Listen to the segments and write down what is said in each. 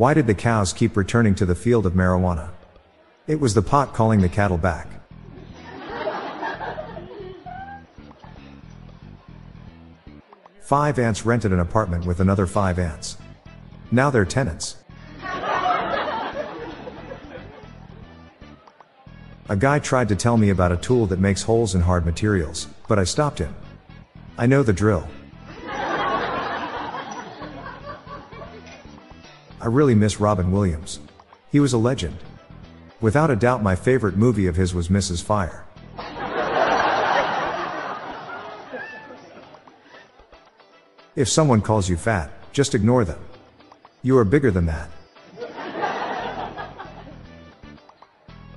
Why did the cows keep returning to the field of marijuana? It was the pot calling the cattle back. Five ants rented an apartment with another five ants. Now they're tenants. A guy tried to tell me about a tool that makes holes in hard materials, but I stopped him. I know the drill. I really miss Robin Williams. He was a legend. Without a doubt, my favorite movie of his was Mrs. Fire. If someone calls you fat, just ignore them. You are bigger than that.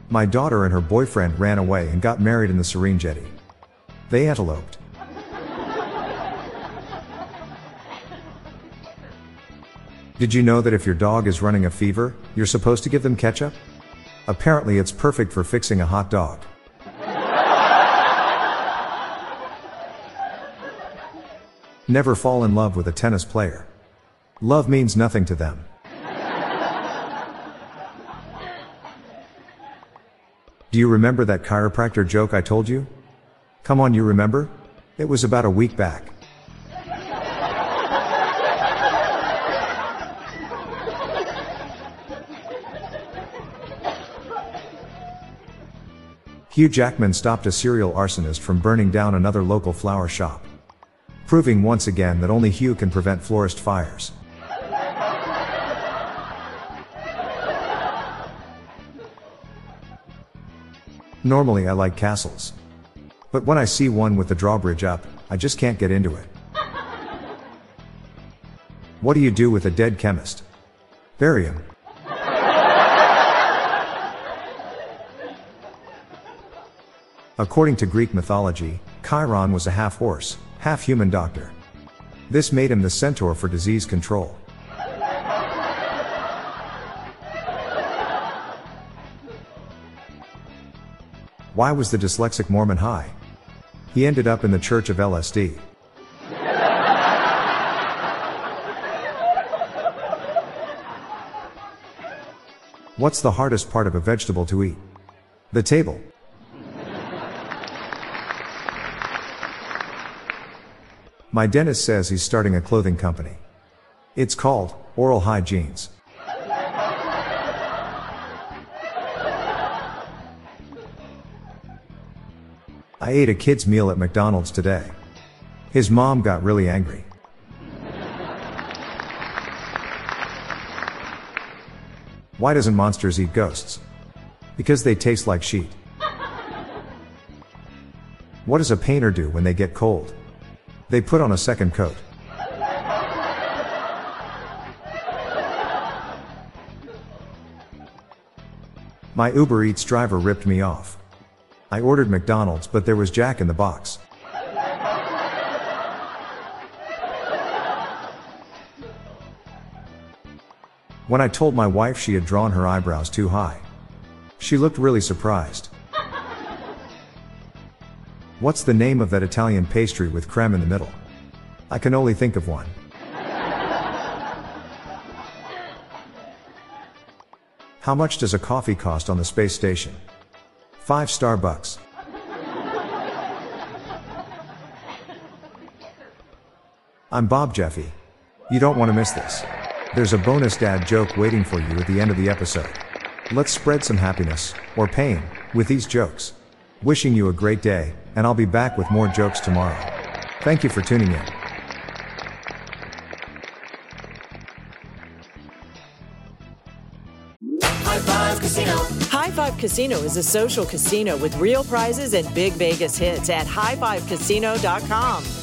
My daughter and her boyfriend ran away and got married in the Serengeti. They anteloped. Did you know that if your dog is running a fever, you're supposed to give them ketchup? Apparently, it's perfect for fixing a hot dog. Never fall in love with a tennis player. Love means nothing to them. Do you remember that chiropractor joke I told you? Come on, you remember? It was about a week back. Hugh Jackman stopped a serial arsonist from burning down another local flower shop. Proving once again that only Hugh can prevent florist fires. Normally I like castles. But when I see one with the drawbridge up, I just can't get into it. What do you do with a dead chemist? Bury him. According to Greek mythology, Chiron was a half horse, half human doctor. This made him the centaur for disease control. Why was the dyslexic Mormon high? He ended up in the church of LSD. What's the hardest part of a vegetable to eat? The table. My dentist says he's starting a clothing company. It's called Oral Hygienes. I ate a kid's meal at McDonald's today. His mom got really angry. Why doesn't monsters eat ghosts? Because they taste like sheet. What does a painter do when they get cold? They put on a second coat. My Uber Eats driver ripped me off. I ordered McDonald's, but there was Jack in the box. When I told my wife she had drawn her eyebrows too high, she looked really surprised. What's the name of that Italian pastry with creme in the middle? I can only think of one. How much does a coffee cost on the space station? Five Starbucks. I'm Bob Jeffy. You don't want to miss this. There's a bonus dad joke waiting for you at the end of the episode. Let's spread some happiness, or pain, with these jokes. Wishing you a great day, and I'll be back with more jokes tomorrow. Thank you for tuning in. High Five Casino. High Five Casino is a social casino with real prizes and big Vegas hits at highfivecasino.com.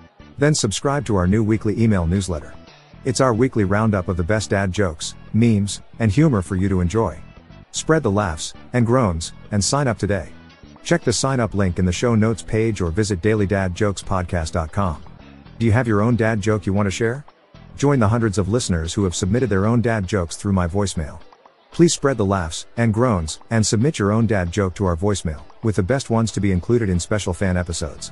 Then subscribe to our new weekly email newsletter. It's our weekly roundup of the best dad jokes, memes, and humor for you to enjoy. Spread the laughs and groans and sign up today. Check the sign up link in the show notes page or visit dailydadjokespodcast.com. Do you have your own dad joke you want to share? Join the hundreds of listeners who have submitted their own dad jokes through my voicemail. Please spread the laughs and groans and submit your own dad joke to our voicemail, with the best ones to be included in special fan episodes.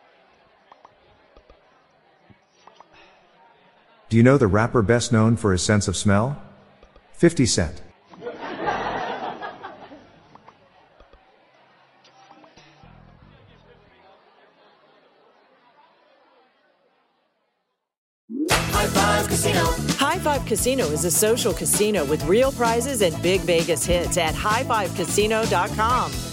Do you know the rapper best known for his sense of smell? 50 Scent. High Five Casino. Is a social casino with real prizes and big Vegas hits at highfivecasino.com.